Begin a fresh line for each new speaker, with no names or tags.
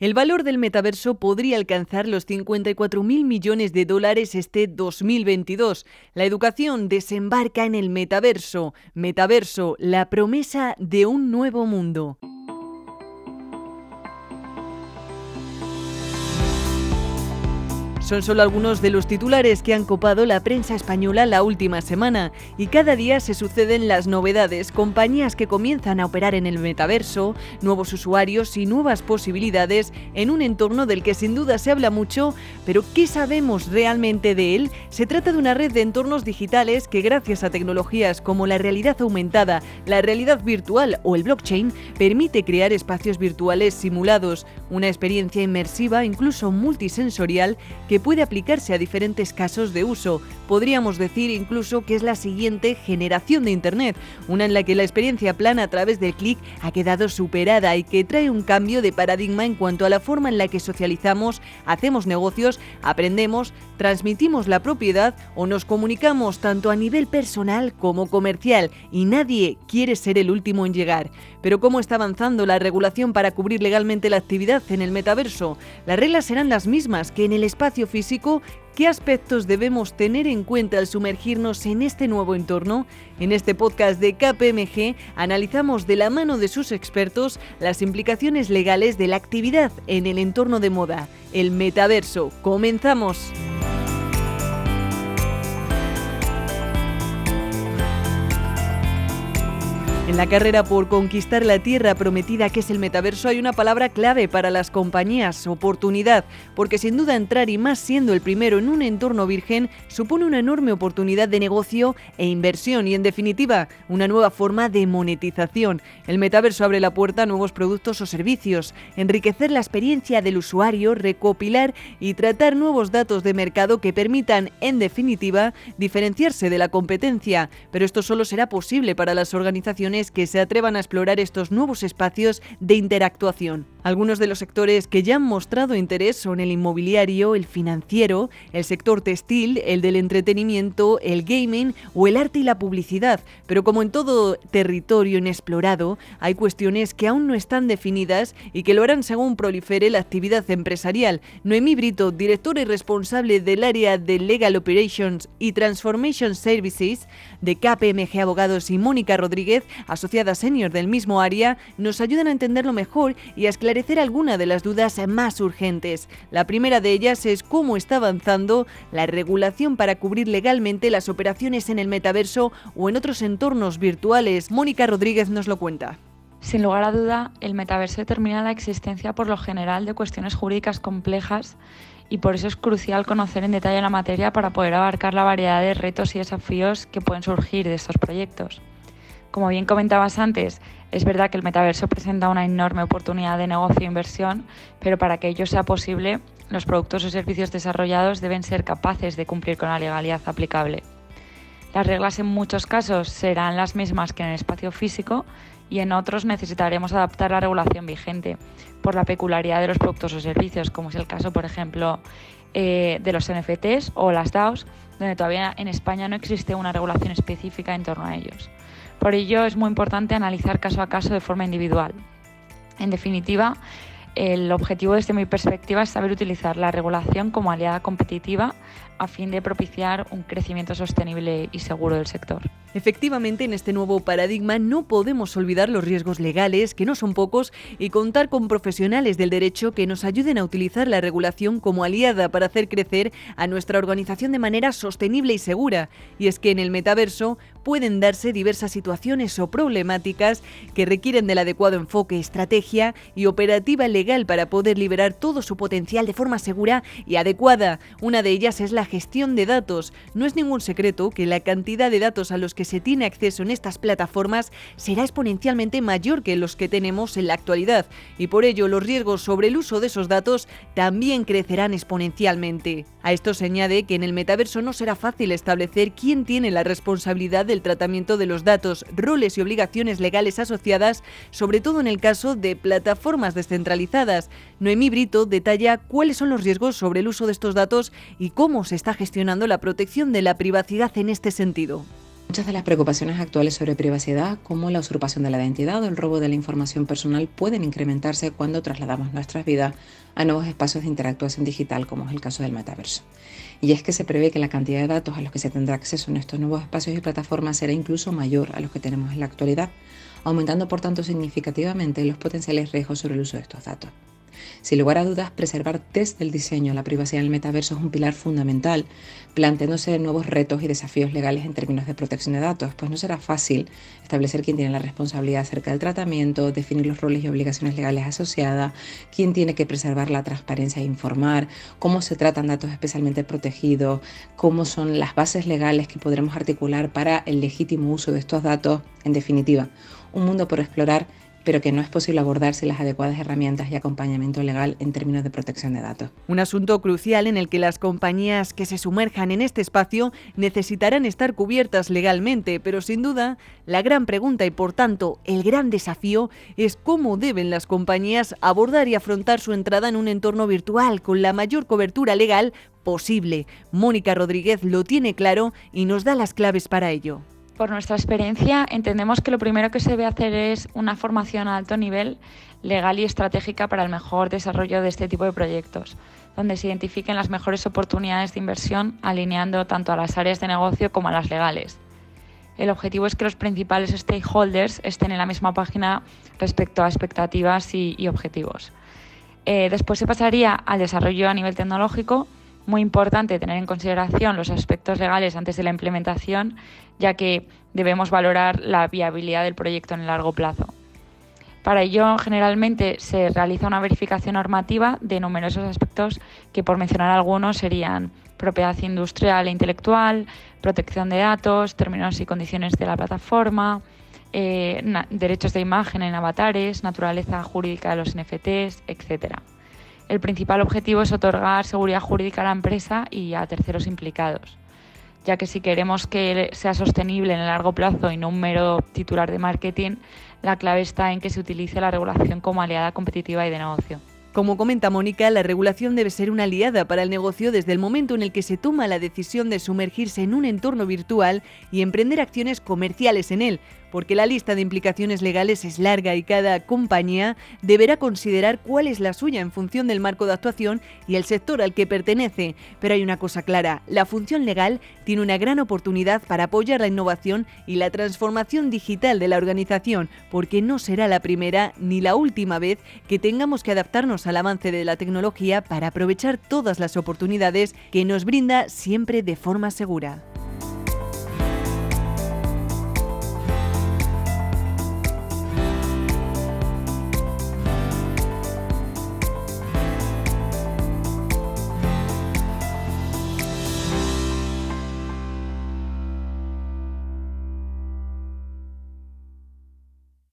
El valor del metaverso podría alcanzar los 54 mil millones de dólares este 2022. La educación desembarca en el metaverso. Metaverso, la promesa de un nuevo mundo. Son solo algunos de los titulares que han copado la prensa española la última semana y cada día se suceden las novedades, compañías que comienzan a operar en el metaverso, nuevos usuarios y nuevas posibilidades en un entorno del que sin duda se habla mucho, pero ¿qué sabemos realmente de él? Se trata de una red de entornos digitales que gracias a tecnologías como la realidad aumentada, la realidad virtual o el blockchain permite crear espacios virtuales simulados, una experiencia inmersiva incluso multisensorial que que puede aplicarse a diferentes casos de uso. Podríamos decir incluso que es la siguiente generación de Internet, una en la que la experiencia plana a través del clic ha quedado superada y que trae un cambio de paradigma en cuanto a la forma en la que socializamos, hacemos negocios, aprendemos, transmitimos la propiedad o nos comunicamos tanto a nivel personal como comercial y nadie quiere ser el último en llegar. Pero ¿cómo está avanzando la regulación para cubrir legalmente la actividad en el metaverso? Las reglas serán las mismas que en el espacio físico ¿Qué aspectos debemos tener en cuenta al sumergirnos en este nuevo entorno? En este podcast de KPMG analizamos de la mano de sus expertos las implicaciones legales de la actividad en el entorno de moda, el metaverso. ¡Comenzamos! En la carrera por conquistar la tierra prometida que es el metaverso hay una palabra clave para las compañías, oportunidad, porque sin duda entrar y más siendo el primero en un entorno virgen supone una enorme oportunidad de negocio e inversión y en definitiva una nueva forma de monetización. El metaverso abre la puerta a nuevos productos o servicios, enriquecer la experiencia del usuario, recopilar y tratar nuevos datos de mercado que permitan en definitiva diferenciarse de la competencia, pero esto solo será posible para las organizaciones que se atrevan a explorar estos nuevos espacios de interactuación. Algunos de los sectores que ya han mostrado interés son el inmobiliario, el financiero, el sector textil, el del entretenimiento, el gaming o el arte y la publicidad. Pero como en todo territorio inexplorado, hay cuestiones que aún no están definidas y que lo harán según prolifere la actividad empresarial. Noemí Brito, directora y responsable del área de Legal Operations y Transformation Services de KPMG Abogados y Mónica Rodríguez, asociada senior del mismo área, nos ayudan a entenderlo mejor y a esclarecer alguna de las dudas más urgentes. La primera de ellas es cómo está avanzando la regulación para cubrir legalmente las operaciones en el metaverso o en otros entornos virtuales. Mónica Rodríguez nos lo cuenta.
Sin lugar a duda, el metaverso determina la existencia por lo general de cuestiones jurídicas complejas y por eso es crucial conocer en detalle la materia para poder abarcar la variedad de retos y desafíos que pueden surgir de estos proyectos. Como bien comentabas antes, es verdad que el metaverso presenta una enorme oportunidad de negocio e inversión, pero para que ello sea posible, los productos o servicios desarrollados deben ser capaces de cumplir con la legalidad aplicable. Las reglas en muchos casos serán las mismas que en el espacio físico y en otros necesitaremos adaptar la regulación vigente por la peculiaridad de los productos o servicios, como es el caso, por ejemplo, eh, de los NFTs o las DAOs, donde todavía en España no existe una regulación específica en torno a ellos. Por ello es muy importante analizar caso a caso de forma individual. En definitiva, el objetivo desde mi perspectiva es saber utilizar la regulación como aliada competitiva a fin de propiciar un crecimiento sostenible y seguro del sector.
Efectivamente, en este nuevo paradigma no podemos olvidar los riesgos legales, que no son pocos, y contar con profesionales del derecho que nos ayuden a utilizar la regulación como aliada para hacer crecer a nuestra organización de manera sostenible y segura. Y es que en el metaverso pueden darse diversas situaciones o problemáticas que requieren del adecuado enfoque, estrategia y operativa legal para poder liberar todo su potencial de forma segura y adecuada. Una de ellas es la gestión de datos. No es ningún secreto que la cantidad de datos a los que se tiene acceso en estas plataformas será exponencialmente mayor que los que tenemos en la actualidad y por ello los riesgos sobre el uso de esos datos también crecerán exponencialmente. A esto se añade que en el metaverso no será fácil establecer quién tiene la responsabilidad del tratamiento de los datos, roles y obligaciones legales asociadas, sobre todo en el caso de plataformas descentralizadas. Noemí Brito detalla cuáles son los riesgos sobre el uso de estos datos y cómo se está gestionando la protección de la privacidad en este sentido.
Muchas de las preocupaciones actuales sobre privacidad, como la usurpación de la identidad o el robo de la información personal, pueden incrementarse cuando trasladamos nuestras vidas a nuevos espacios de interactuación digital, como es el caso del metaverso. Y es que se prevé que la cantidad de datos a los que se tendrá acceso en estos nuevos espacios y plataformas será incluso mayor a los que tenemos en la actualidad, aumentando por tanto significativamente los potenciales riesgos sobre el uso de estos datos. Sin lugar a dudas, preservar desde el diseño la privacidad en el metaverso es un pilar fundamental, planteándose nuevos retos y desafíos legales en términos de protección de datos, pues no será fácil establecer quién tiene la responsabilidad acerca del tratamiento, definir los roles y obligaciones legales asociadas, quién tiene que preservar la transparencia e informar, cómo se tratan datos especialmente protegidos, cómo son las bases legales que podremos articular para el legítimo uso de estos datos, en definitiva, un mundo por explorar pero que no es posible abordar sin las adecuadas herramientas y acompañamiento legal en términos de protección de datos.
Un asunto crucial en el que las compañías que se sumerjan en este espacio necesitarán estar cubiertas legalmente, pero sin duda la gran pregunta y por tanto el gran desafío es cómo deben las compañías abordar y afrontar su entrada en un entorno virtual con la mayor cobertura legal posible. Mónica Rodríguez lo tiene claro y nos da las claves para ello.
Por nuestra experiencia, entendemos que lo primero que se debe hacer es una formación a alto nivel legal y estratégica para el mejor desarrollo de este tipo de proyectos, donde se identifiquen las mejores oportunidades de inversión alineando tanto a las áreas de negocio como a las legales. El objetivo es que los principales stakeholders estén en la misma página respecto a expectativas y, objetivos. Eh, después se pasaría al desarrollo a nivel tecnológico, muy importante tener en consideración los aspectos legales antes de la implementación, ya que debemos valorar la viabilidad del proyecto en el largo plazo. Para ello, generalmente se realiza una verificación normativa de numerosos aspectos que, por mencionar algunos, serían propiedad industrial e intelectual, protección de datos, términos y condiciones de la plataforma, eh, derechos de imagen en avatares, naturaleza jurídica de los NFTs, etc el principal objetivo es otorgar seguridad jurídica a la empresa y a terceros implicados, ya que si queremos que sea sostenible en el largo plazo y no un mero titular de marketing, la clave está en que se utilice la regulación como aliada competitiva y de negocio.
Como comenta Mónica, la regulación debe ser una aliada para el negocio desde el momento en el que se toma la decisión de sumergirse en un entorno virtual y emprender acciones comerciales en él, porque la lista de implicaciones legales es larga y cada compañía deberá considerar cuál es la suya en función del marco de actuación y el sector al que pertenece. Pero hay una cosa clara, la función legal tiene una gran oportunidad para apoyar la innovación y la transformación digital de la organización, porque no será la primera ni la última vez que tengamos que adaptarnos al avance de la tecnología para aprovechar todas las oportunidades que nos brinda siempre de forma segura.